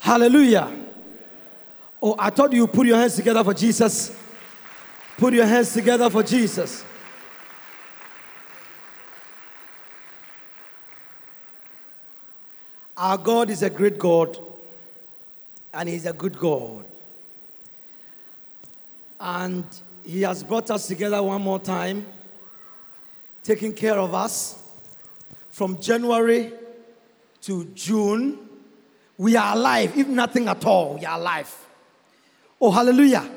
Hallelujah. Oh, I thought you put your hands together for Jesus. Put your hands together for Jesus. Our God is a great God, and He's a good God. And He has brought us together one more time, taking care of us from January to June. We are alive, if nothing at all, we are alive. Oh, hallelujah.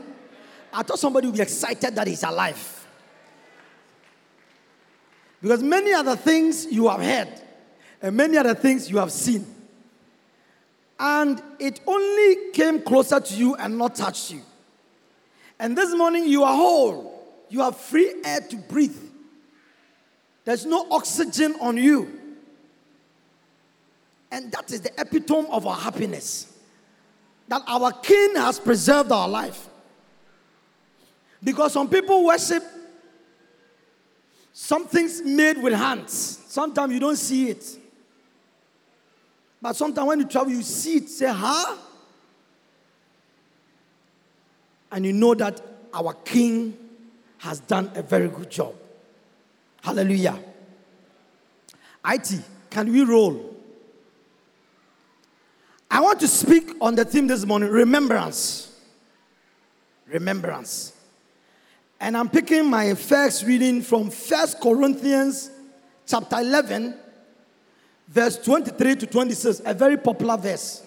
I thought somebody would be excited that he's alive. Because many other things you have heard, and many other things you have seen. And it only came closer to you and not touched you. And this morning you are whole. You have free air to breathe. There's no oxygen on you. And that is the epitome of our happiness. That our King has preserved our life. Because some people worship some things made with hands. Sometimes you don't see it. But sometimes when you travel, you see it, say, huh? And you know that our King has done a very good job. Hallelujah. IT, can we roll? I want to speak on the theme this morning remembrance. Remembrance. And I'm picking my first reading from First Corinthians chapter 11, verse 23 to 26, a very popular verse.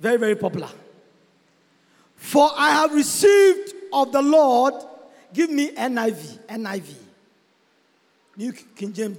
Very, very popular. For I have received of the Lord, give me NIV, NIV. New King James.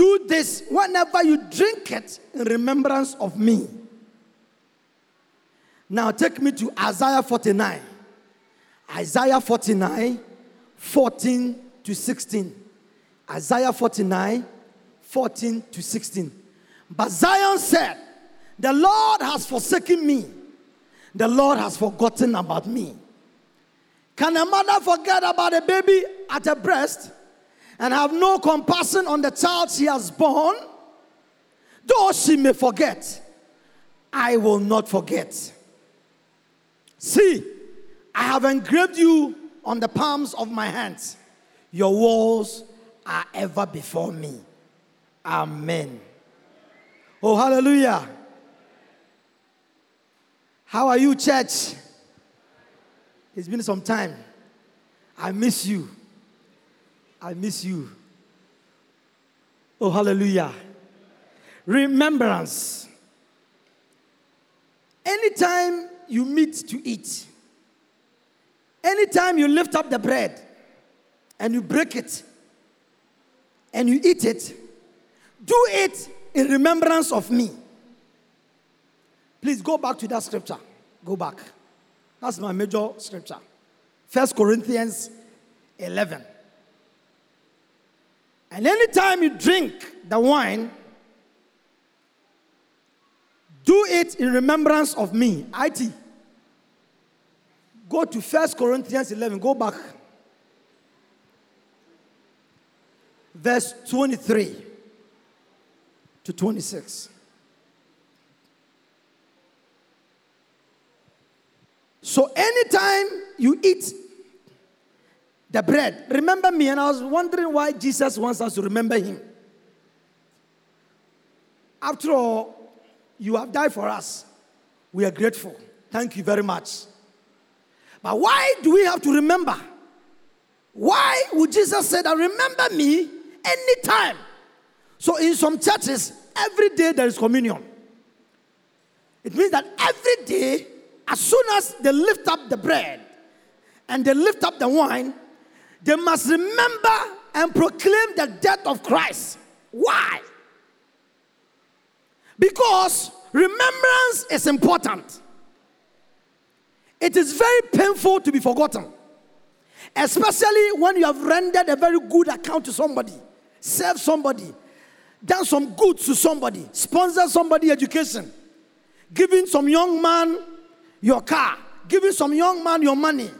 Do this whenever you drink it in remembrance of me. Now take me to Isaiah 49. Isaiah 49, 14 to 16. Isaiah 49, 14 to 16. But Zion said, The Lord has forsaken me, the Lord has forgotten about me. Can a mother forget about a baby at her breast and have no compassion on the child she has born? Though she may forget, I will not forget. See, I have engraved you on the palms of my hands. Your walls are ever before me. Amen. Oh, hallelujah. How are you, church? It's been some time. I miss you. I miss you. Oh, hallelujah. Remembrance. Anytime you meet to eat, anytime you lift up the bread and you break it and you eat it, do it in remembrance of me. Please go back to that scripture. Go back. That's my major scripture. First Corinthians 11. And anytime you drink the wine, do it in remembrance of me. IT. Go to First Corinthians 11. Go back. Verse 23 to 26. So anytime you eat the bread, remember me. And I was wondering why Jesus wants us to remember him. After all, you have died for us. We are grateful. Thank you very much. But why do we have to remember? Why would Jesus say that remember me anytime? So in some churches, every day there is communion. It means that every day, as soon as they lift up the bread and they lift up the wine, they must remember and proclaim the death of Christ. Why? Because remembrance is important. It is very painful to be forgotten, especially when you have rendered a very good account to somebody, served somebody, done some good to somebody, sponsored somebody education, giving some young man your car, giving some young man your money.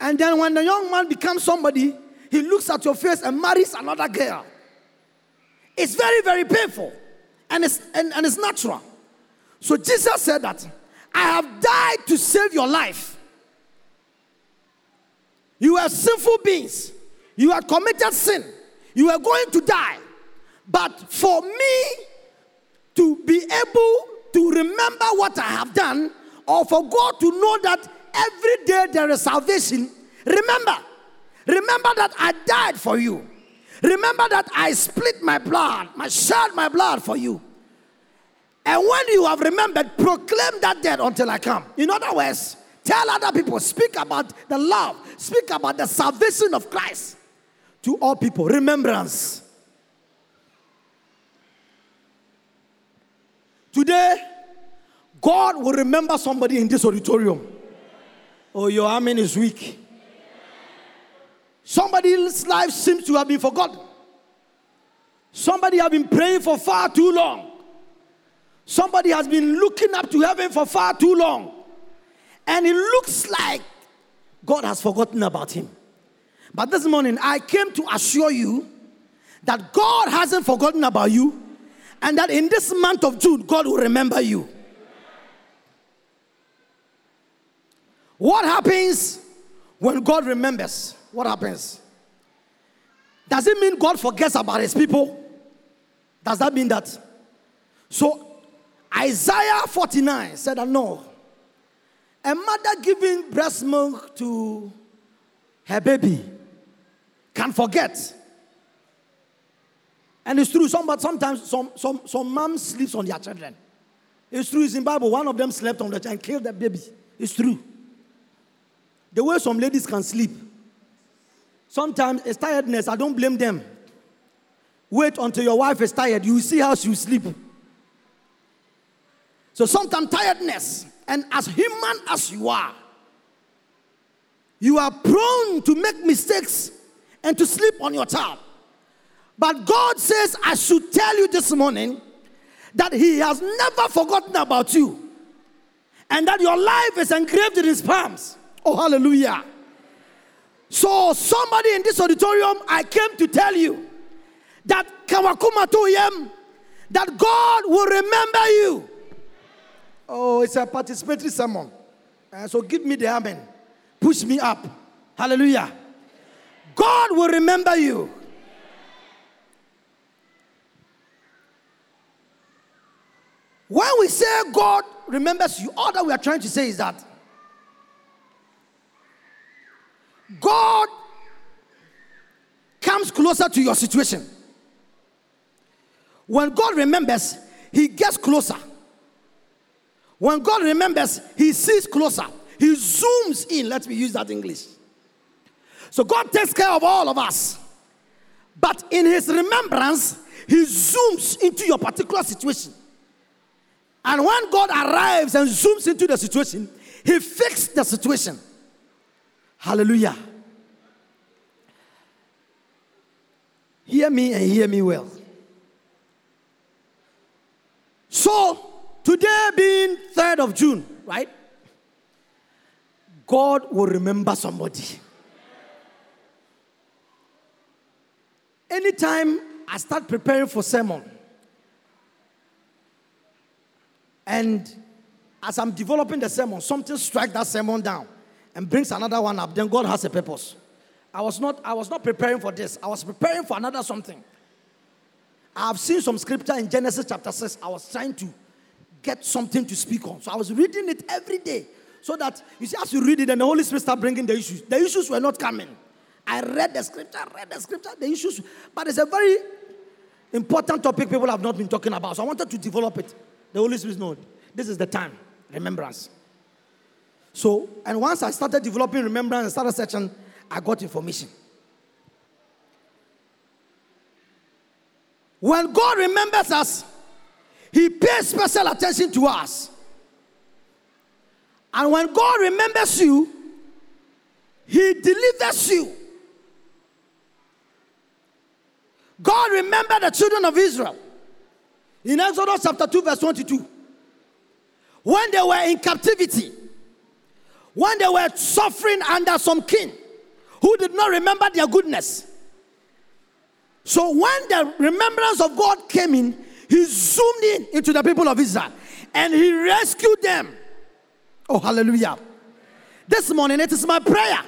And then when the young man becomes somebody, he looks at your face and marries another girl. It's very, very painful and it's, and, and it's natural. So Jesus said that I have died to save your life. You are sinful beings. You have committed sin. You are going to die. But for me to be able to remember what I have done, or for God to know that every day there is salvation, remember, remember that I died for you. Remember that I split my blood, I shed my blood for you. And when you have remembered, proclaim that dead until I come. In other words, tell other people, speak about the love, speak about the salvation of Christ to all people. Remembrance. Today, God will remember somebody in this auditorium. Oh, your amen is weak. Somebody's life seems to have been forgotten. Somebody has been praying for far too long. Somebody has been looking up to heaven for far too long. And it looks like God has forgotten about him. But this morning, I came to assure you that God hasn't forgotten about you and that in this month of June, God will remember you. What happens when God remembers? What happens? Does it mean God forgets about his people? Does that mean that? So, Isaiah 49 said that no. A mother giving breast milk to her baby can forget and it's true, some, but sometimes some, some, some moms sleeps on their children. It's true, it's in Bible. One of them slept on the child and killed the baby. It's true. The way some ladies can sleep. Sometimes it's tiredness. I don't blame them. Wait until your wife is tired. You see how she sleep. So sometimes tiredness, and as human as you are, you are prone to make mistakes and to sleep on your child. But God says, I should tell you this morning that He has never forgotten about you and that your life is engraved in His palms. Oh, hallelujah. So, somebody in this auditorium, I came to tell you that Kawakuma Toyem, that God will remember you. Oh, it's a participatory sermon. Uh, so give me the amen. Push me up. Hallelujah. God will remember you. When we say God remembers you, all that we are trying to say is that God comes closer to your situation. When God remembers, He gets closer. When God remembers, He sees closer. He zooms in. Let me use that English. So God takes care of all of us. But in His remembrance, He zooms into your particular situation. And when God arrives and zooms into the situation, He fixes the situation. Hallelujah. Hear me and hear me well. So, today being 3rd of June, right? God will remember somebody. Anytime I start preparing for sermon, And as I'm developing the sermon, something strikes that sermon down and brings another one up. Then God has a purpose. I was not, I was not preparing for this. I was preparing for another something. I've seen some scripture in Genesis chapter 6. I was trying to get something to speak on. So I was reading it every day. So that, you see, as you read it, and the Holy Spirit start bringing the issues. The issues were not coming. I read the scripture, read the scripture, the issues. But it's a very important topic people have not been talking about. So I wanted to develop it. The Holy Spirit knows this is the time, remembrance. So, and once I started developing remembrance and started searching, I got information. When God remembers us, He pays special attention to us. And when God remembers you, He delivers you. God remembered the children of Israel in Exodus chapter 2, verse 22. When they were in captivity, when they were suffering under some king who did not remember their goodness. So when the remembrance of God came in, he zoomed in into the people of Israel and he rescued them. Oh, hallelujah. This morning, it is my prayer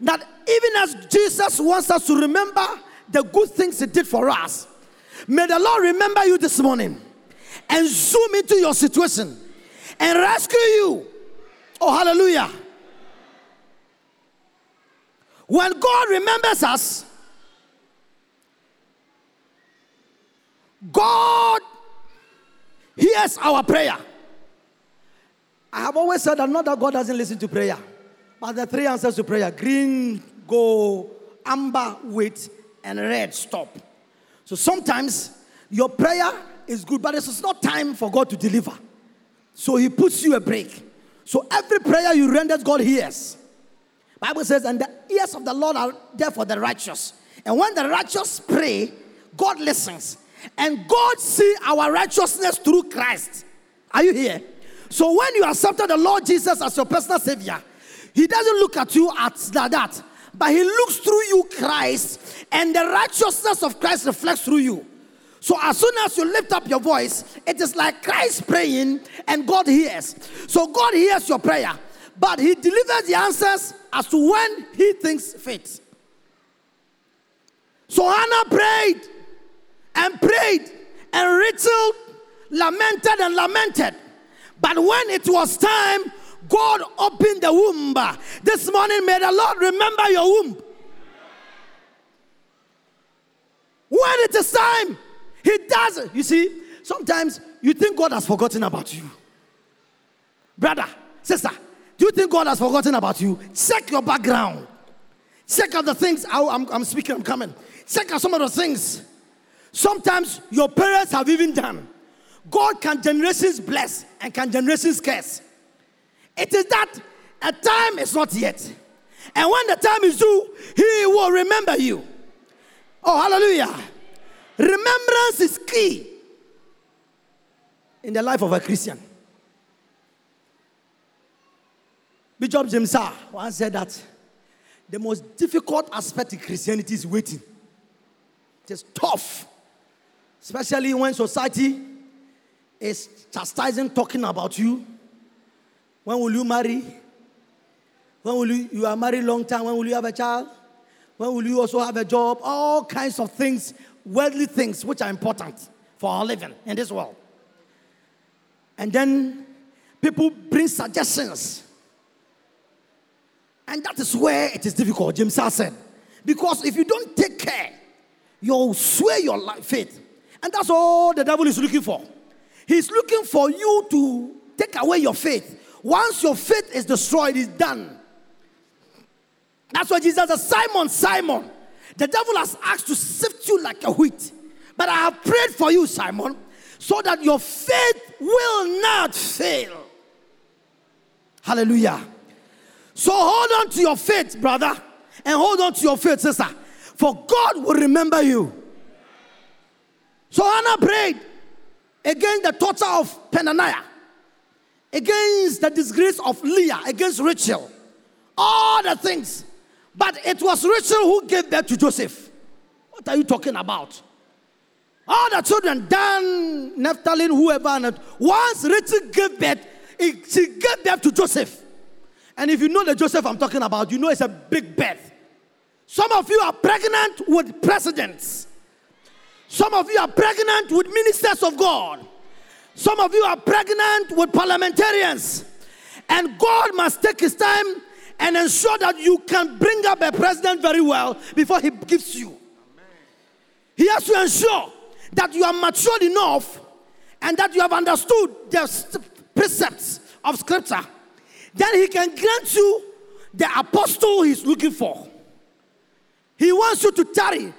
that even as Jesus wants us to remember the good things he did for us, may the Lord remember you this morning and zoom into your situation and rescue you. Oh, hallelujah. When God remembers us, God hears our prayer. I have always said that not that God doesn't listen to prayer, but the three answers to prayer green, go, amber, wait, and red, stop. So sometimes your prayer is good, but it's not time for God to deliver. So He puts you a break. So every prayer you render, God hears. Bible says, and the ears of the Lord are there for the righteous. And when the righteous pray, God listens. And God see our righteousness through Christ. Are you here? So when you accepted the Lord Jesus as your personal savior, he doesn't look at you like that, but he looks through you, Christ, and the righteousness of Christ reflects through you. So as soon as you lift up your voice, it is like Christ praying and God hears. So God hears your prayer, but he delivers the answers as to when he thinks fit. So Hannah prayed and prayed and Rachel lamented and lamented. But when it was time, God opened the womb. This morning, may the Lord remember your womb. When it is time, He does. You see, sometimes you think God has forgotten about you. Brother, sister, do you think God has forgotten about you? Check your background. Check out the things. I'm, I'm speaking, I'm coming. Check out some of the things. Sometimes your parents have even done. God can generations bless and can generations curse. It is that a time is not yet. And when the time is due, He will remember you. Oh, hallelujah. Remembrance is key in the life of a Christian. Bishop James once said that the most difficult aspect in Christianity is waiting. It is tough, especially when society is chastising, talking about you. When will you marry? When will you, you are married long time? When will you have a child? When will you also have a job? All kinds of things, worldly things, which are important for our living in this world. And then people bring suggestions. And that is where it is difficult, James said. Because if you don't take care, you'll swear your life, faith. And that's all the devil is looking for. He's looking for you to take away your faith. Once your faith is destroyed, it's done. That's why Jesus said, Simon, Simon, the devil has asked to sift you like a wheat. But I have prayed for you, Simon, so that your faith will not fail. Hallelujah. So hold on to your faith, brother, and hold on to your faith, sister, for God will remember you. So Hannah prayed against the torture of Peninnah, against the disgrace of Leah, against Rachel, all the things. But it was Rachel who gave birth to Joseph. What are you talking about? All the children, Dan, Naphtali, whoever, once Rachel gave birth, she gave birth to Joseph. And if you know the Joseph I'm talking about, you know it's a big birth. Some of you are pregnant with presidents. Some of you are pregnant with ministers of God. Some of you are pregnant with parliamentarians. And God must take his time and ensure that you can bring up a president very well before he gives you. Amen. He has to ensure that you are matured enough and that you have understood the precepts of scripture. Then he can grant you the apostle he's looking for. He wants you to tarry,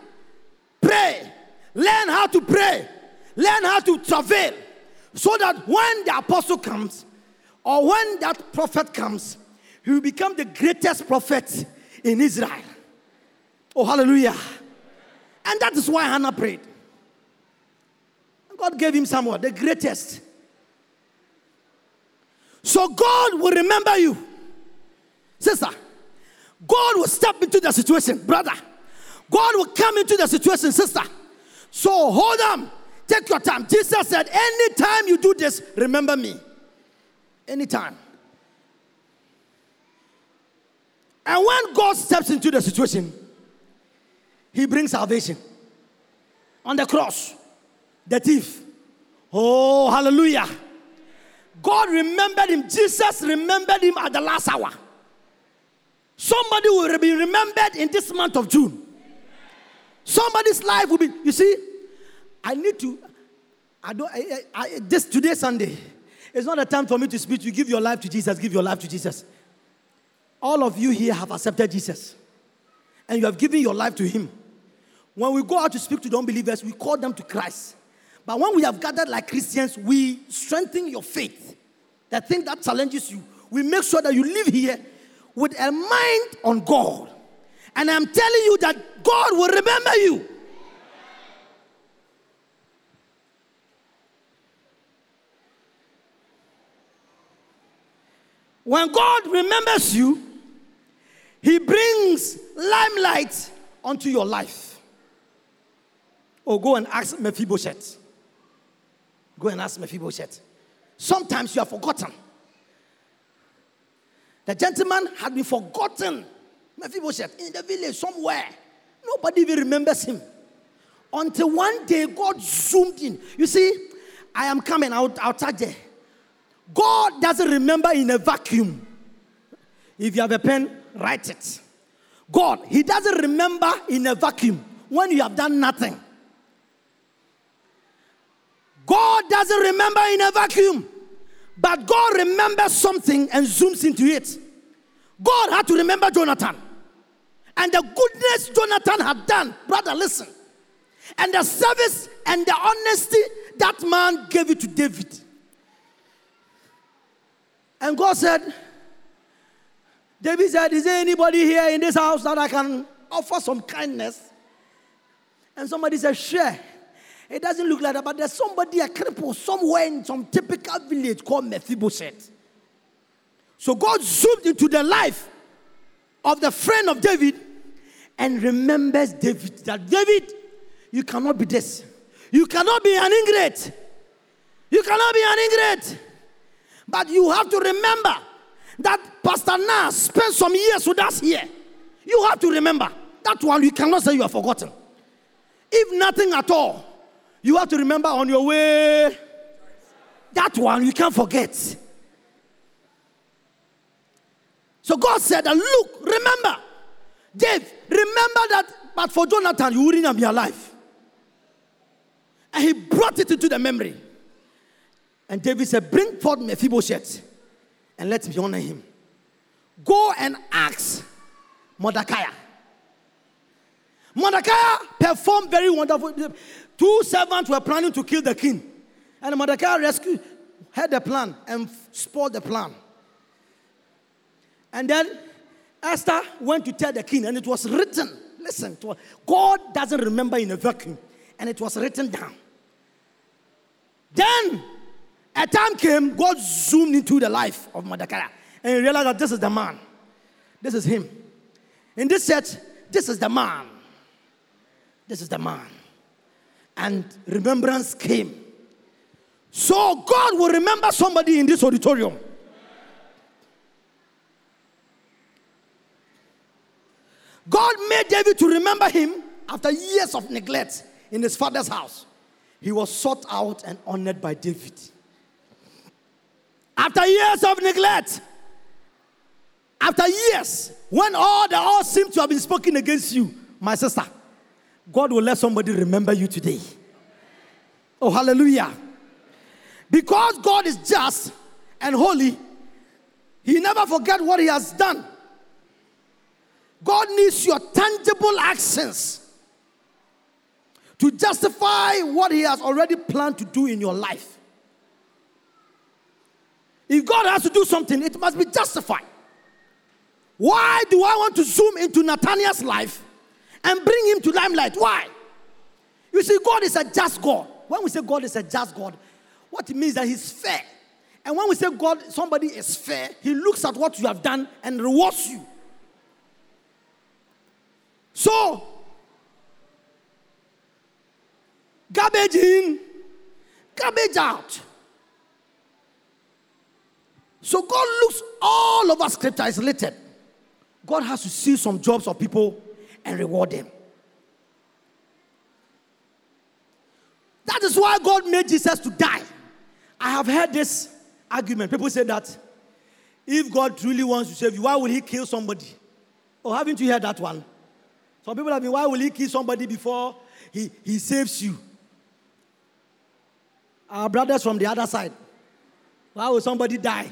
pray, learn how to pray, learn how to travail, So that when the apostle comes, or when that prophet comes, he will become the greatest prophet in Israel. Oh, hallelujah. And that is why Hannah prayed. God gave him somewhat, the greatest. So God will remember you. Sister, God will step into the situation, brother. God will come into the situation, sister. So hold on. Take your time. Jesus said, Anytime you do this, remember me. Anytime. And when God steps into the situation, He brings salvation. On the cross, the thief. Oh, hallelujah. God remembered him. Jesus remembered him at the last hour. Somebody will be remembered in this month of June. Somebody's life will be, you see, I need to, I don't, I, I, this today Sunday, it's not a time for me to speak. You give your life to Jesus, give your life to Jesus. All of you here have accepted Jesus and you have given your life to Him. When we go out to speak to the unbelievers, we call them to Christ. But when we have gathered like Christians, we strengthen your faith. The thing that challenges you, we make sure that you live here with a mind on God. And I'm telling you that God will remember you. When God remembers you, He brings limelight onto your life. Or go and ask Mephibosheth. Go and ask Mephibosheth. Sometimes you are forgotten. The gentleman had been forgotten. Mephibosheth in the village somewhere. Nobody even remembers him. Until one day God zoomed in. You see, I am coming, I'll, I'll touch there. God doesn't remember in a vacuum. If you have a pen, write it. God, He doesn't remember in a vacuum when you have done nothing. God doesn't remember in a vacuum, but God remembers something and zooms into it. God had to remember Jonathan and the goodness Jonathan had done. Brother, listen. And the service and the honesty that man gave it to David. And God said, David said, Is there anybody here in this house that I can offer some kindness? And somebody said, Sure. It doesn't look like that, but there's somebody, a cripple, somewhere in some typical village called Mephibosheth. So God zoomed into the life of the friend of David and remembers David that David, you cannot be this. You cannot be an ingrate. You cannot be an ingrate. But you have to remember that Pastor Nas spent some years with us here. You have to remember that one. You cannot say you have forgotten. If nothing at all, you have to remember on your way. That one you can't forget. So God said, Look, remember, Dave, remember that, but for Jonathan, you wouldn't have been alive. And he brought it into the memory. And David said, Bring forth Mephibosheth and let me honor him. Go and ask Mordecai. Mordecai performed very wonderful. Two servants were planning to kill the king. And Mordecai rescued, had the plan and spoiled the plan. And then Esther went to tell the king, and it was written. Listen, to God doesn't remember in a vacuum, and it was written down. Then a time came, God zoomed into the life of Mordecai, and he realized that this is the man. This is him. In this church, this is the man. This is the man and remembrance came. So God will remember somebody in this auditorium. God made David to remember him after years of neglect in his father's house. He was sought out and honored by David. After years of neglect, after years, when all the all seemed to have been spoken against you, my sister, God will let somebody remember you today. Oh, hallelujah. Because God is just and holy, He never forget what He has done. God needs your tangible actions to justify what He has already planned to do in your life. If God has to do something, it must be justified. Why do I want to zoom into Nathaniel's life and bring him to limelight? Why? You see, God is a just God. When we say God is a just God, what it means that He's fair. And when we say God, somebody is fair, He looks at what you have done and rewards you. So, garbage in, garbage out. So God looks all over scripture is littered. God has to see some jobs of people and reward them. That is why God made Jesus to die. I have heard this argument. People say that if God truly wants to save you, why will He kill somebody? Oh, haven't you heard that one? Some people have been, why will He kill somebody before He, he saves you? Our brothers from the other side, why will somebody die?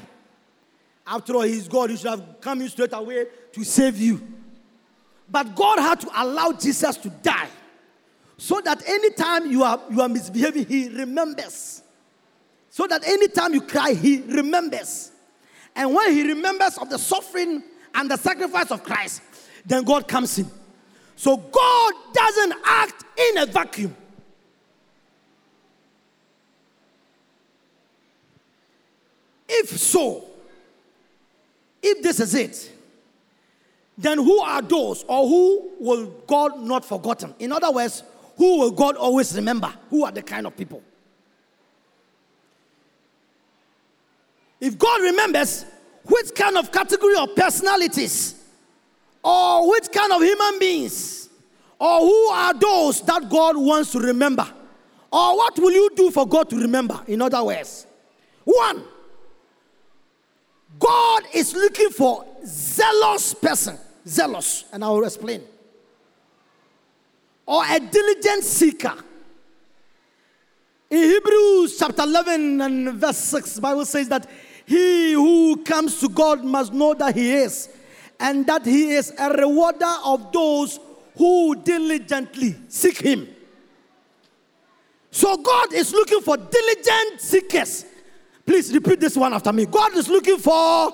After all, He's God. He should have come in straight away to save you. But God had to allow Jesus to die so that anytime you are, you are misbehaving, He remembers. So that anytime you cry, He remembers. And when He remembers of the suffering and the sacrifice of Christ, then God comes in. So God doesn't act in a vacuum. If so, if this is it, then who are those or who will God not forgotten? In other words, who will God always remember? Who are the kind of people? If God remembers, which kind of category of personalities or which kind of human beings or who are those that God wants to remember? Or what will you do for God to remember? In other words, one, God is looking for zealous person, zealous, and I will explain. Or a diligent seeker. In Hebrews chapter 11 and verse 6, Bible says that he who comes to God must know that he is, and that he is a rewarder of those who diligently seek him. So God is looking for diligent seekers Please repeat this one after me. God is looking for.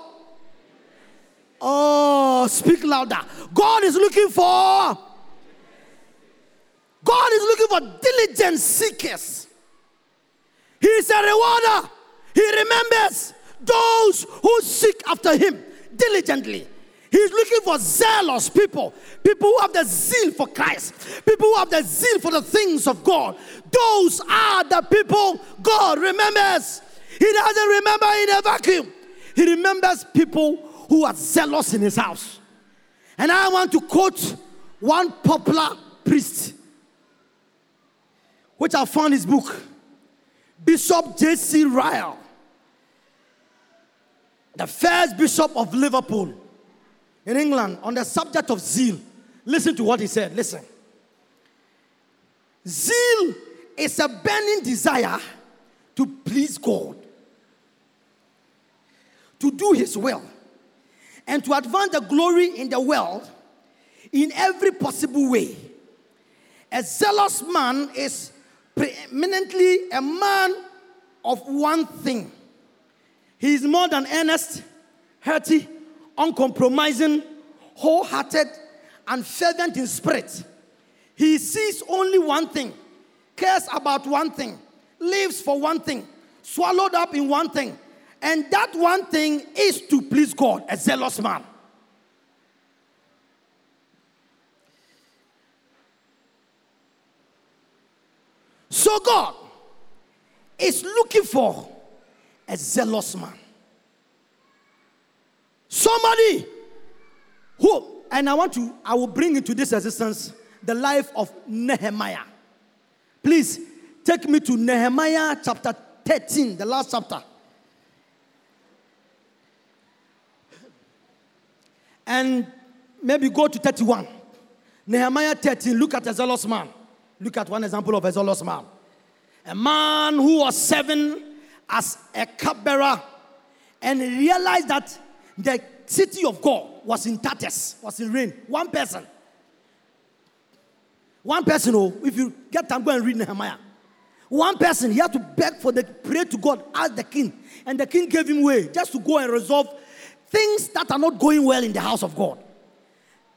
Oh, speak louder. God is looking for. God is looking for diligent seekers. He is a rewarder. He remembers those who seek after him diligently. He's looking for zealous people, people who have the zeal for Christ, people who have the zeal for the things of God. Those are the people God remembers. He doesn't remember in a vacuum. He remembers people who are zealous in his house. And I want to quote one popular priest, which I found his book, Bishop J.C. Ryle, the first bishop of Liverpool in England, on the subject of zeal. Listen to what he said. Listen. Zeal is a burning desire to please God to do his will and to advance the glory in the world in every possible way. A zealous man is preeminently a man of one thing. He is more than earnest, hearty, uncompromising, wholehearted, and fervent in spirit. He sees only one thing, cares about one thing, lives for one thing, swallowed up in one thing, and that one thing is to please God, a zealous man. So God is looking for a zealous man. Somebody who, and I want to, I will bring into this existence the life of Nehemiah. Please take me to Nehemiah chapter 13, the last chapter. And maybe go to 31. Nehemiah 13, look at a zealous man. Look at one example of a zealous man. A man who was serving as a cupbearer and realized that the city of God was in tatters, was in rain. One person. One person, oh, if you get time, go and read Nehemiah. One person, he had to beg for the pray to God, ask the king, and the king gave him way just to go and resolve things that are not going well in the house of God.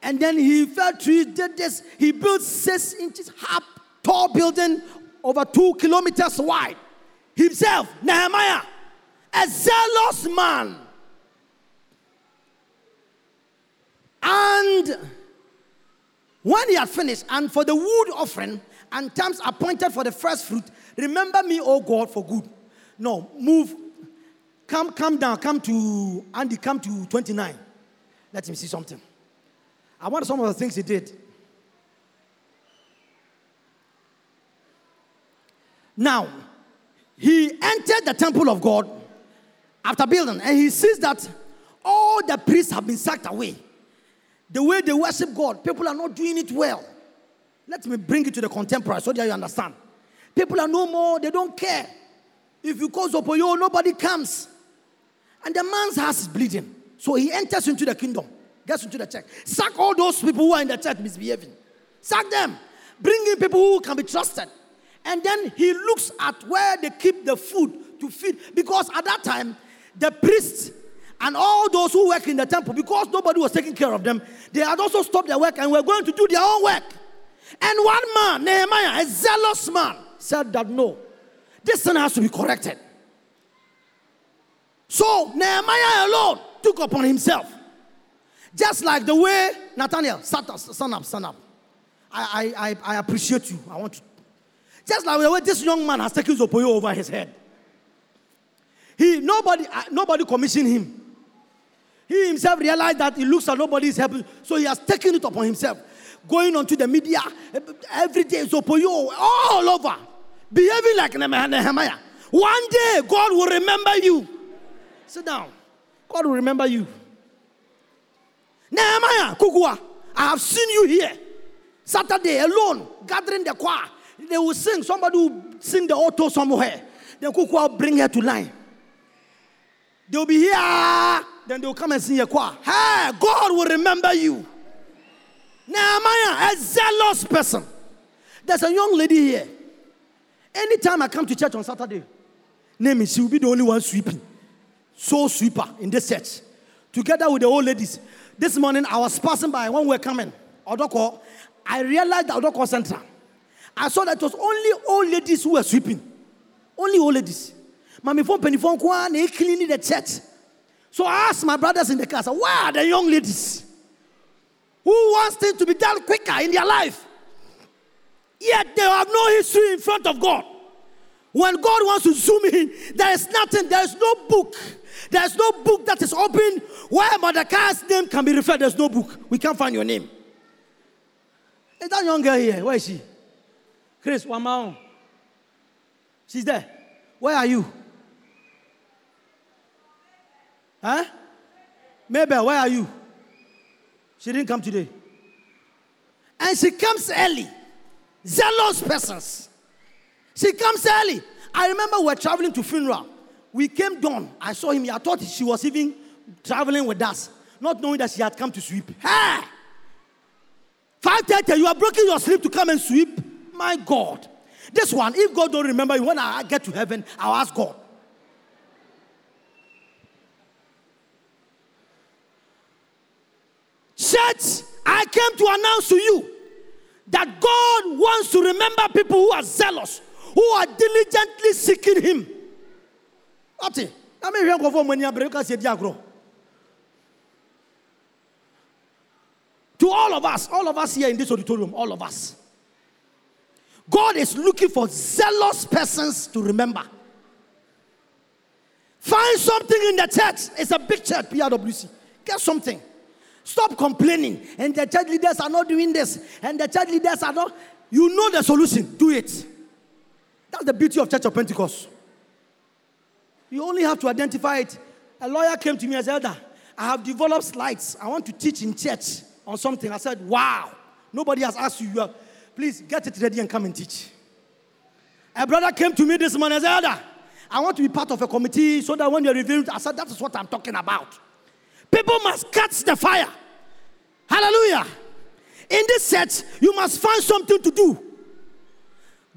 And then he fell trees, did this. He built six inches high, tall building over two kilometers wide. Himself, Nehemiah, a zealous man. And when he had finished, and for the wood offering and times appointed for the first fruit, remember me, O God, for good. No, move. Come, come down. Come to Andy. Come to 29. Let him see something. I want some of the things he did. Now, he entered the temple of God after building, and he sees that all the priests have been sacked away. The way they worship God, people are not doing it well. Let me bring it to the contemporary so that you understand. People are no more, they don't care. If you call Zopoyo, nobody comes. And the man's house is bleeding. So he enters into the kingdom, gets into the church. Sack all those people who are in the church misbehaving. Sack them. Bring in people who can be trusted. And then he looks at where they keep the food to feed. Because at that time, the priests and all those who work in the temple, because nobody was taking care of them, they had also stopped their work and were going to do their own work. And one man, Nehemiah, a zealous man, said that no, this thing has to be corrected. So Nehemiah alone took upon himself. Just like the way Nathaniel, stand up, stand up, stand up. I, I, I, appreciate you. I want to. Just like the way this young man has taken Zopoyo over his head. He nobody uh, nobody commissioned him. He himself realized that he looks like nobody is helping, so he has taken it upon himself. Going onto the media every day, Zopoyo, all over, behaving like Nehemiah. One day, God will remember you. Sit down. God will remember you. Nehemiah, Kukua, I have seen you here. Saturday alone, gathering the choir. They will sing. Somebody will sing the auto somewhere. Then Kukua will bring her to line. They'll be here. Then they'll come and sing a choir. Hey, God will remember you. Nehemiah, a zealous person. There's a young lady here. Anytime I come to church on Saturday, name is she will be the only one sweeping. So sweeper in this church. Together with the old ladies. This morning I was passing by when we were coming. Odoko, I realized the Odoko Center. I saw that it was only old ladies who were sweeping. Only old ladies. Mami phone penny phone they cleaning the church. So I asked my brothers in the class, where are the young ladies? Who wants things to be done quicker in their life? Yet they have no history in front of God. When God wants to zoom in, there is nothing, there is no book. There is no book that is open where Mordecai's name can be referred. There's no book. We can't find your name. Is that young girl here? Where is she? Chris Wamao. She's there. Where are you? Huh? Mabel, where are you? She didn't come today. And she comes early. Zealous persons. She comes early. I remember we were traveling to funeral. We came down. I saw him. I thought she was even traveling with us, not knowing that she had come to sweep. Hey! 5.30, you are breaking your sleep to come and sweep? My God. This one, if God don't remember you, when I get to heaven, I'll ask God. Church, I came to announce to you that God wants to remember people who are zealous, who are diligently seeking Him. Ate, na me hwɛ nkɔfoɔ mo ani abere ka sɛ di agorɔ. To all of us, all of us here in this auditorium, all of us. God is looking for zealous persons to remember. Find something in the church. It's a big church, PRWC. Get something. Stop complaining. And the church leaders are not doing this. And the church leaders are not. You know the solution. Do it. That's the beauty of Church of Pentecost. You only have to identify it. A lawyer came to me and said, I have developed slides. I want to teach in church on something. I said, Wow. Nobody has asked you. you have, please get it ready and come and teach. A brother came to me this morning and said, I want to be part of a committee so that when you're reviewing, I said, That is what I'm talking about. People must catch the fire. Hallelujah. In this set, you must find something to do.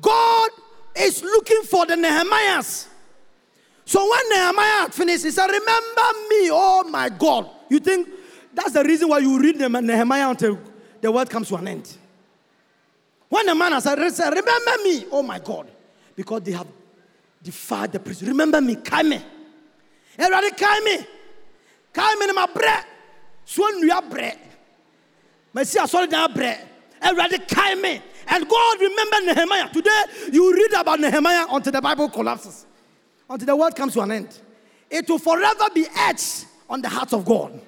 God is looking for the Nehemiahs. So when Nehemiah finished, he said, Remember me, oh my God. You think that's the reason why you read Nehemiah until the world comes to an end. When the man has said, Remember me, oh my God, because they have defied the priest. Remember me, Kaime. Everybody, Kaime. Kaime in my bread. Swan your bread. Messi, I saw that bread. Everybody, Kaime. And God remember Nehemiah. Today, you read about Nehemiah until the Bible collapses, until the world comes to an end. It will forever be etched on the heart of God.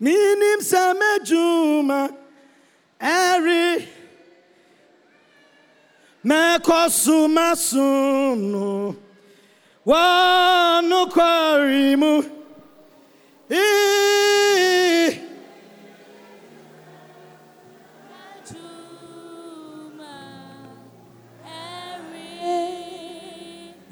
Minim samejuma eri mekosuma sunu wanu kwarimu.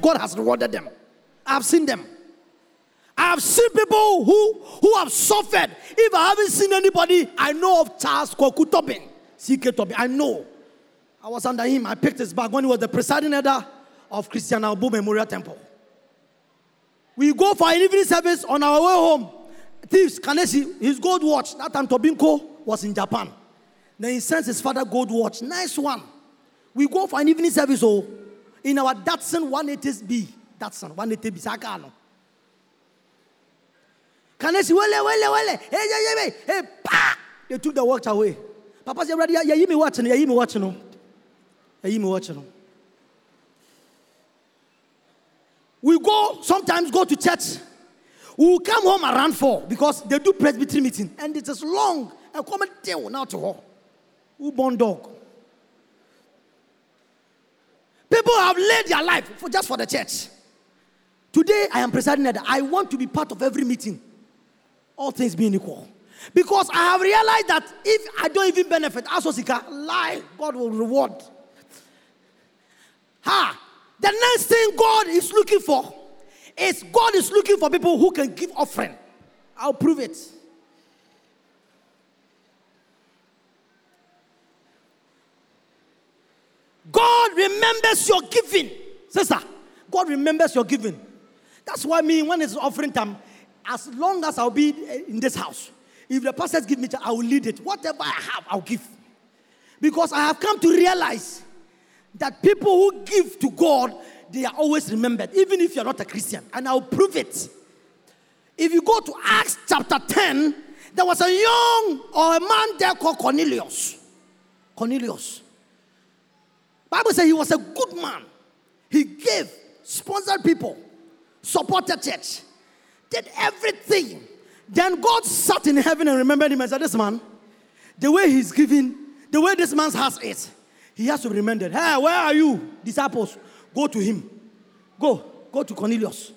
God has rewarded them. I've seen them. I've seen people who, who have suffered. If I haven't seen anybody, I know of Charles Kwaku Tobin. CK Tobin. I know. I was under him. I picked his bag when he was the presiding elder of Christian Albu Memorial Temple. We go for an evening service on our way home. Thieves, Kanesi, his gold watch. That time Tobinko was in Japan. Then he sends his father gold watch. Nice one. We go for an evening service. Oh, in our Datsun 180B. Datsun 180B. Sakano. Can I see? Wele, wele, wele. Hey, hey, hey, hey, pa! They took the watch away. Papa said, ready? Yeah, you me watching. Yeah, you me watching. Oh. Yeah, you me watching. Oh. We go, sometimes go to church. We will come home around four because they do presbytery meeting and it is long. And come and tell now to her. Who born dog? People have laid their life for, just for the church. Today, I am presiding that I want to be part of every meeting. All things being equal. Because I have realized that if I don't even benefit, Asosika, lie, God will reward. Ha! The next thing God is looking for is God is looking for people who can give offering. I'll prove it. God remembers your giving. Sister, God remembers your giving. That's why me, when it's offering time, as long as I'll be eh, in this house, if the pastors give me, I will lead it. Whatever I have, I'll give. Because I have come to realize that people who give to God, they are always remembered, even if you're not a Christian. And I'll prove it. If you go to Acts chapter 10, there was a young or a man there called Cornelius. Cornelius. Bible says he was a good man. He gave, sponsored people, supported church, did everything. Then God sat in heaven and remembered him and said, This man, the way he's giving, the way this man's house is, he has to be remembered. Hey, where are you, disciples? Go to him. Go. Go to Cornelius.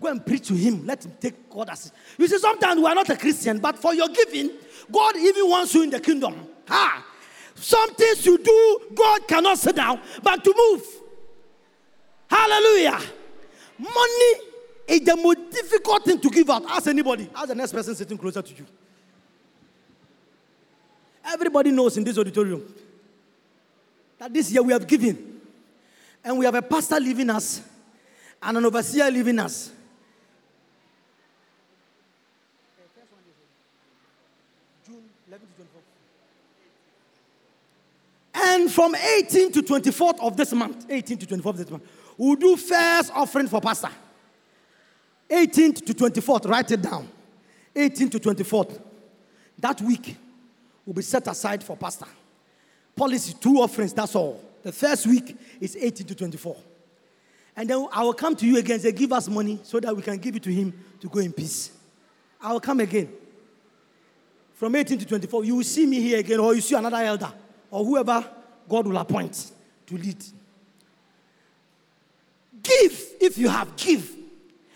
Go and preach to him. Let him take God as. You see, sometimes we are not a Christian, but for your giving, God even wants you in the kingdom. Ha! Some things you do, God cannot sit down, but to move. Hallelujah. Money is the most difficult thing to give out. Ask anybody. Ask the next person sitting closer to you. Everybody knows in this auditorium that this year we have given. And we have a pastor leaving us and an overseer leaving us. And from 18 to 24th of this month, 18 to 24th of this month, we'll do first offering for pastor. 18th to 24th, write it down. 18th to 24th. That week will be set aside for pastor. Policy, two offerings, that's all. The first week is 18 to 24. And then I will come to you again and say, Give us money so that we can give it to him to go in peace. I will come again. From 18 to 24, you will see me here again, or you see another elder, or whoever God will appoint to lead. Give if you have, give.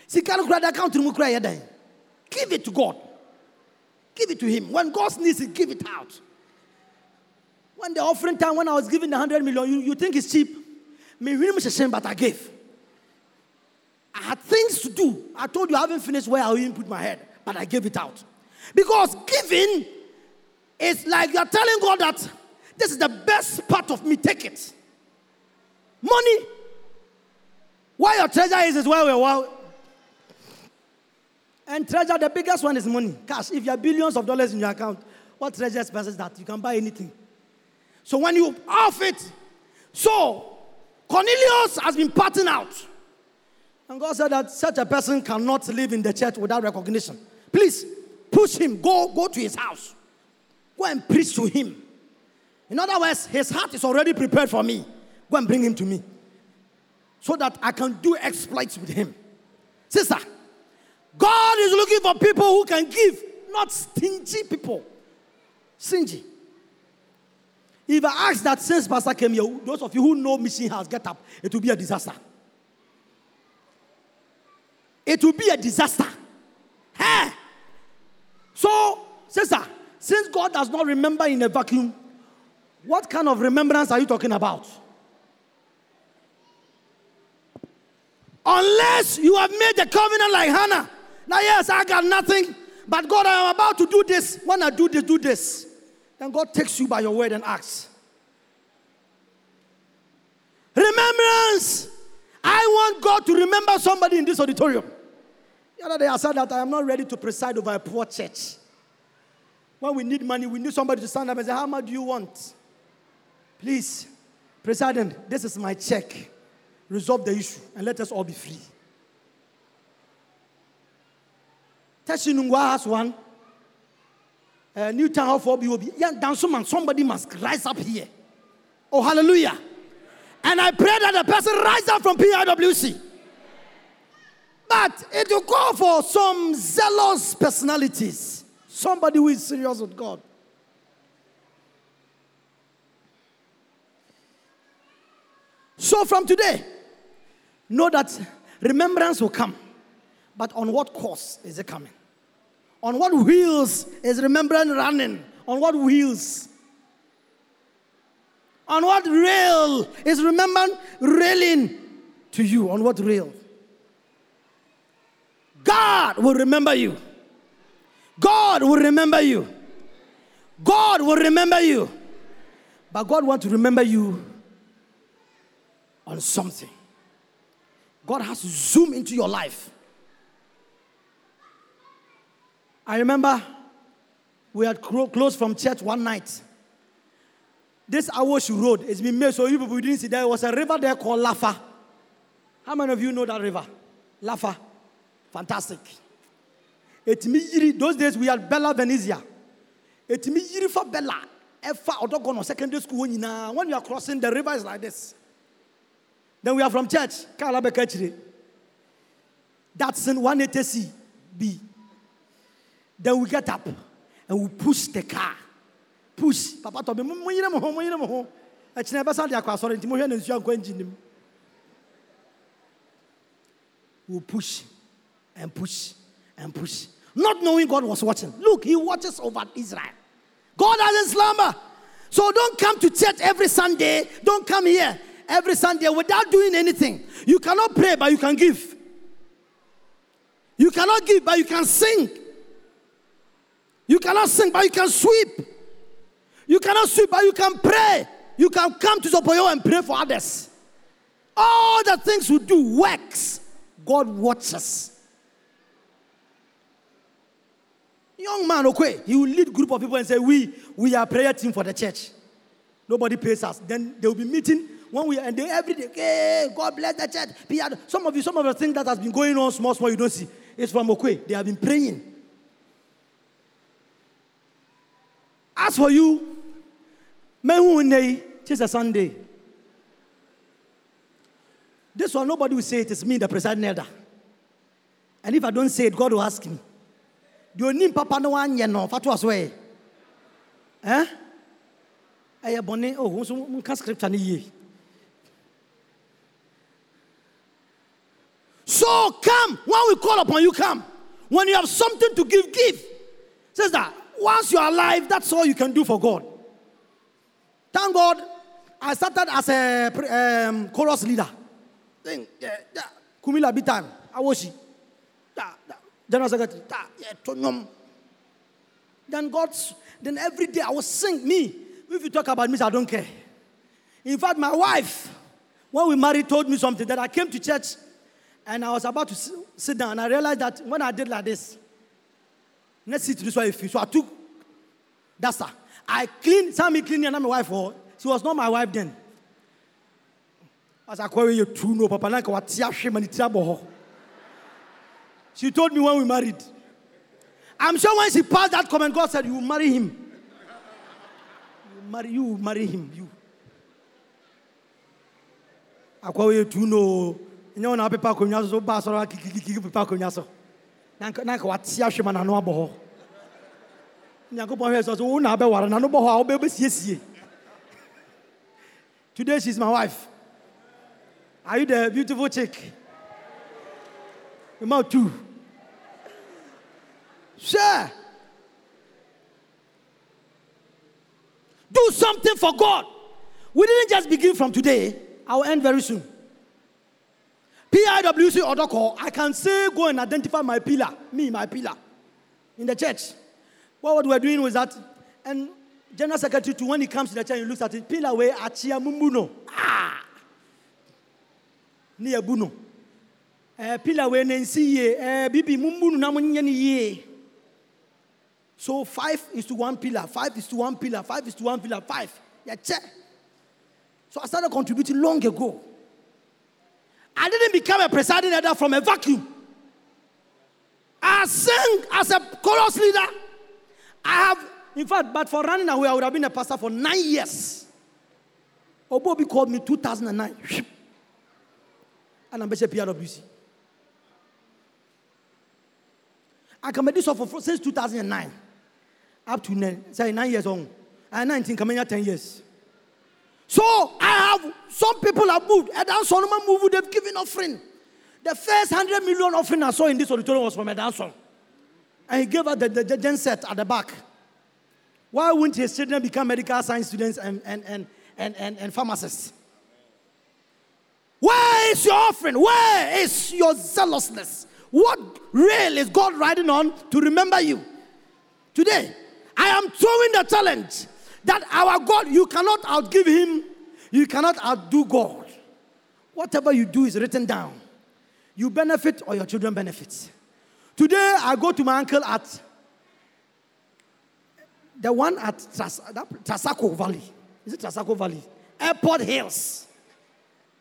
See, can't grab the account Give it to God. Give it to Him. When God needs it, give it out. When the offering time, when I was giving the 100 million, you, you think it's cheap? Me, really shame, but I gave. I had things to do. I told you I haven't finished where I even put my head, but I gave it out. Because giving is like you're telling God that this is the best part of me, take it. Money. Where your treasure is, is where we're. And treasure, the biggest one is money, cash. If you have billions of dollars in your account, what treasure expresses that? You can buy anything. So when you off it, so Cornelius has been parting out. And God said that such a person cannot live in the church without recognition. Please push him, go, go to his house. Go and preach to him. In other words, his heart is already prepared for me. Go and bring him to me. So that I can do exploits with him. Sister, God is looking for people who can give, not stingy people. Stingy. If I ask that since Pastor came here, those of you who know Mission House, get up, it will be a disaster. It will be a disaster. Hey! So, sister, since God does not remember in a vacuum, what kind of remembrance are you talking about? Unless you have made a covenant like Hannah. Now, yes, I got nothing, but God, I am about to do this. When I do this, do this. Then God takes you by your word and acts. Remembrance. I want God to remember somebody in this auditorium. The other day I said that I am not ready to preside over a poor church. When we need money, we need somebody to stand up and say, How much do you want? Please, President, this is my check. Resolve the issue and let us all be free. Teshie-Nungua has one. Uh, New Town Hall for BOB. Yeah, somebody must rise up here. Oh, hallelujah. And I pray that the person rise up from PIWC. But it will call for some zealous personalities. Somebody who is serious with God. So from today, know that remembrance will come. But on what course is it coming? On what wheels is remembrance running? On what wheels? On what rail is remembrance railing to you? On what rail? God will remember you. God will remember you. God will remember you. But God wants to remember you on something. God has to zoom into your life. I remember we had closed from church one night. This Awoshu Road has been made so you people didn't see there was a river there called Lafa. How many of you know that river? Lafa. Fantastic. Those days we had Bella Venezia. Bella. Efa odogono secondary school when you are crossing the river is like this. Then we are from church. That's in 180C B. Then we get up and we push the car. Push. Papa told me, nti engine. We push and push and push. Not knowing God was watching. Look, He watches over Israel. God doesn't slumber. So don't come to church every Sunday. Don't come here every Sunday without doing anything. You cannot pray, but you can give. You cannot give, but you can sing. You cannot sing, but you can sweep. You cannot sweep, but you can pray. You can come to Zopoyo and pray for others. All the things we do works. God watches. Young man, okay, he will lead group of people and say, "We, we are prayer team for the church. Nobody pays us." Then they will be meeting when we and they every day. Hey, God bless the church. Some of you, some of the things that has been going on, small, small, you don't see. It's from Okwe. They have been praying. As for you, Mehune, just a Sunday. This one, nobody will say it is me, the presiding elder. And if I don't say it, God will ask me. Do you need papa no one yet no? Fatu aswe. Eh? Aya bone oh so mun ka scripture So come when we call upon you come. When you have something to give give. Says that once you are alive, that's all you can do for God. Thank God, I started as a um, chorus leader. Then, yeah, yeah. Kumila Bitan, Awoshi. General Secretary, yeah. Then God's, then every day I was sing me. If you talk about me, I don't care. In fact, my wife, when we married, told me something that I came to church and I was about to sit down and I realized that when I did like this, Let's sit this way. So I took duster. I cleaned, Sammy cleaned and I'm my wife. Oh, she was not my wife then. As I call you true no papa She told me when we married. I'm sure when she passed that comment, God said, You marry him. You marry you marry him. You. I call you true no. You know, now people come so bass or kiki people come so na nka wate ahwɛ ma n'ano abɔ hɔ nyankopɔn hwɛ sɛ so wo na abɛware n'ano bɔ hɔ a wobɛbɛsiesie today she's my wife. Are you the beautiful chick? About two. Share do something for god. We didn't just begin from today. I will end very soon PIWC Odoko, I can say go and identify my pillar, me, my pillar, in the church. Well, what we're doing was that, and General Secretary, too, when he comes to the church, he looks at it, pillar way, achia mumbuno. Ah! Ni abuno. Eh, pillar way, ye, eh, bibi mumbuno na munyani ye. So five is to one pillar, five is to one pillar, five is to one pillar, five. Yeah, check. So I started contributing long ago. I didn't become a presiding elder from a vacuum. I sang as a chorus leader. I have, in fact, but for running away, I would have been a pastor for nine years. Obobi called me 2009. And I'm Bishop PRWC. I come this for since 2009 up to nine, say nine years old. I'm 19, coming at 10 years. So I have some people have moved. Edan Solomon moved, they've given offering. The first hundred million offering I saw in this auditorium was from Edan Solomon. And he gave us the, the, the gen set at the back. Why wouldn't his children become medical science students and, and, and, and, and, and pharmacists? Where is your offering? Where is your zealousness? What rail is God riding on to remember you? Today, I am throwing the challenge that our God, you cannot outgive him, you cannot outdo God. Whatever you do is written down. You benefit or your children benefit. Today, I go to my uncle at the one at Tras- Trasaco Valley. Is it Trasaco Valley? Airport Hills.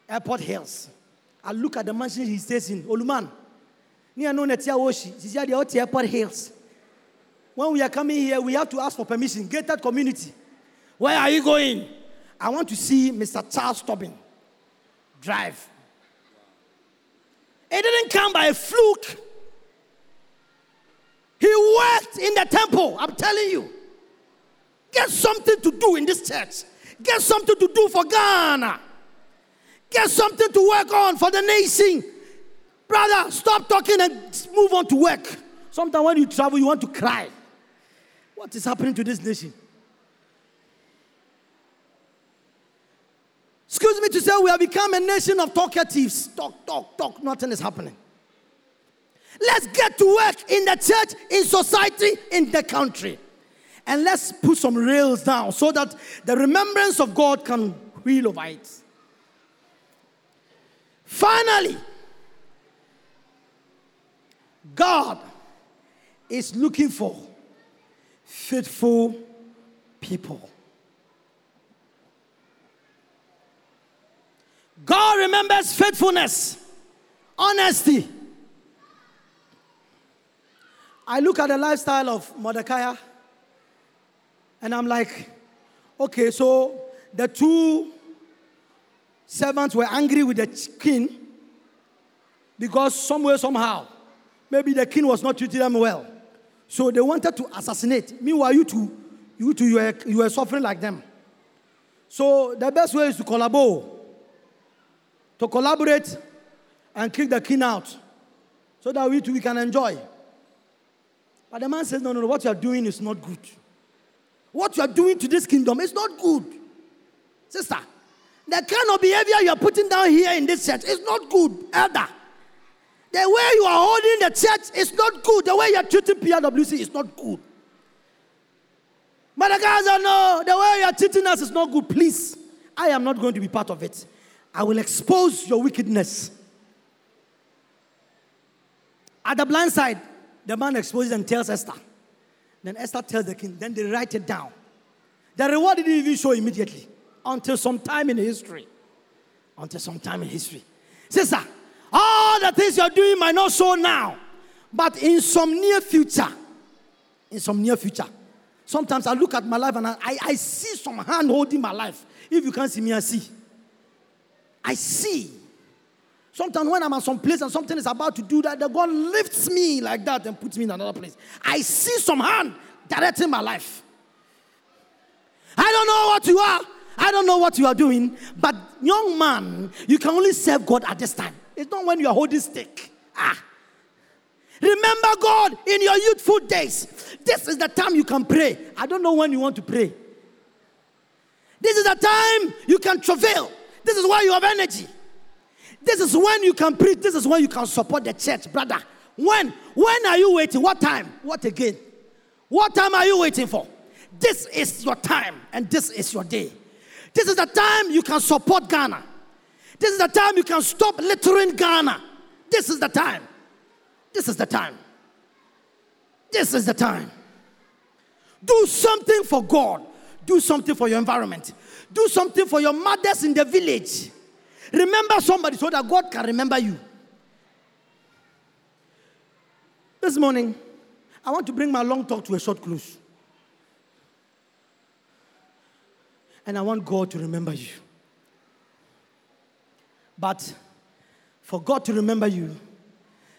Airport Hills. I look at the mansion he stays in. Oluman. The Airport Hills. When we are coming here, we have to ask for permission. Gated community. Where are you going? I want to see Mr. Charles Tobin drive. It didn't come by a fluke. He worked in the temple, I'm telling you. Get something to do in this church. Get something to do for Ghana. Get something to work on for the nation. Brother, stop talking and move on to work. Sometimes when you travel, you want to cry. What is happening to this nation? Excuse me to say, we have become a nation of talkatives. Talk, talk, talk. Nothing is happening. Let's get to work in the church, in society, in the country. And let's put some rails down so that the remembrance of God can wheel over it. Finally, God is looking for faithful people. God remembers faithfulness, honesty. I look at the lifestyle of Mordecai and I'm like, okay, so the two servants were angry with the king because somewhere, somehow, maybe the king was not treating them well. So they wanted to assassinate. Meanwhile, you two, you two, you were, you were suffering like them. So the best way is to collaborate, to collaborate and kick the king out so that we too we can enjoy. But the man says, no, no, no, what you are doing is not good. What you are doing to this kingdom is not good. Sister, the kind of behavior you are putting down here in this church is not good, elder. The way you are holding the church is not good. The way you are treating PRWC is not good. But the guys are no, the way you are treating us is not good. Please, I am not going to be part of it. I will expose your wickedness. At the blind side, the man exposes and tells Esther. Then Esther tells the king. Then they write it down. The reward didn't even show immediately until some time in history. Until some time in history. Sister, all the things you're doing might not show now, but in some near future, in some near future, sometimes I look at my life and I, I, I see some hand holding my life. If you can't see me, I see. I see. Sometimes when I'm at some place and something is about to do that, the God lifts me like that and puts me in another place. I see some hand directing my life. I don't know what you are. I don't know what you are doing. But young man, you can only serve God at this time. It's not when you are holding stick. Ah. Remember God in your youthful days. This is the time you can pray. I don't know when you want to pray. This is the time you can travail. This is why you have energy. This is when you can preach. This is when you can support the church, brother. When? When are you waiting? What time? What again? What time are you waiting for? This is your time and this is your day. This is the time you can support Ghana. This is the time you can stop littering Ghana. This is the time. This is the time. This is the time. Do something for God. Do something for your environment. Do something for your mothers in the village. Remember somebody so that God can remember you. This morning, I want to bring my long talk to a short close. And I want God to remember you. But for God to remember you,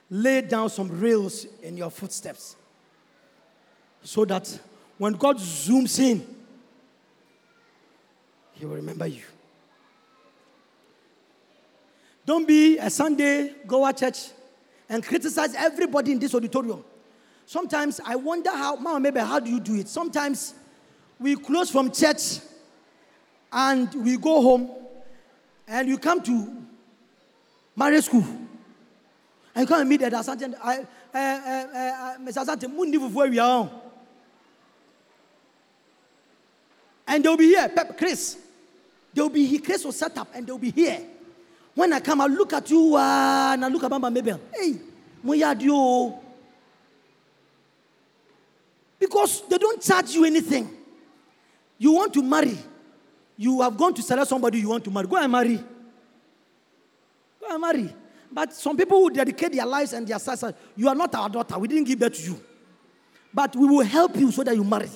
lay down some rails in your footsteps so that when God zooms in, He will remember you. Don't be a Sunday goer church and criticize everybody in this auditorium. Sometimes I wonder how, Mama, maybe how do you do it? Sometimes we close from church and we go home and you come to marriage school. And you come and meet the Asante, I, uh, uh, uh, Mr. Asante, where we are. And they'll be here, Pep, Chris. They'll be here, Chris will set up and they'll be here. When I come, I look at you uh, and I look at Mama Mabel. Hey. Because they don't charge you anything. You want to marry. You have gone to select somebody you want to marry. Go and marry. Go and marry. But some people who dedicate their lives and their success, you are not our daughter. We didn't give that to you. But we will help you so that you marry.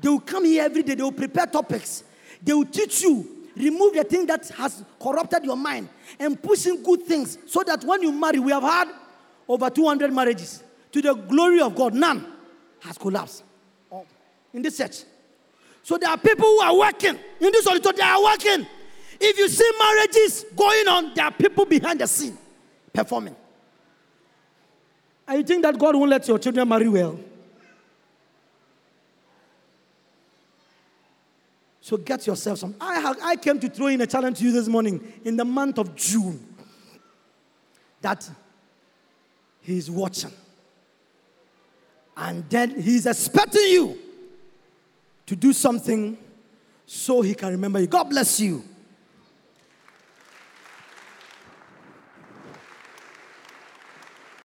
They will come here every day. They will prepare topics. They will teach you remove the thing that has corrupted your mind and push in good things so that when you marry, we have had over 200 marriages. To the glory of God, none has collapsed oh, in this church. So there are people who are working in this auditorium, they are working. If you see marriages going on, there are people behind the scene performing. And you think that God won't let your children marry well? So get yourself some. I, have, I came to throw in a challenge to you this morning in the month of June that he's watching. And then he's expecting you to do something so he can remember you. God bless you.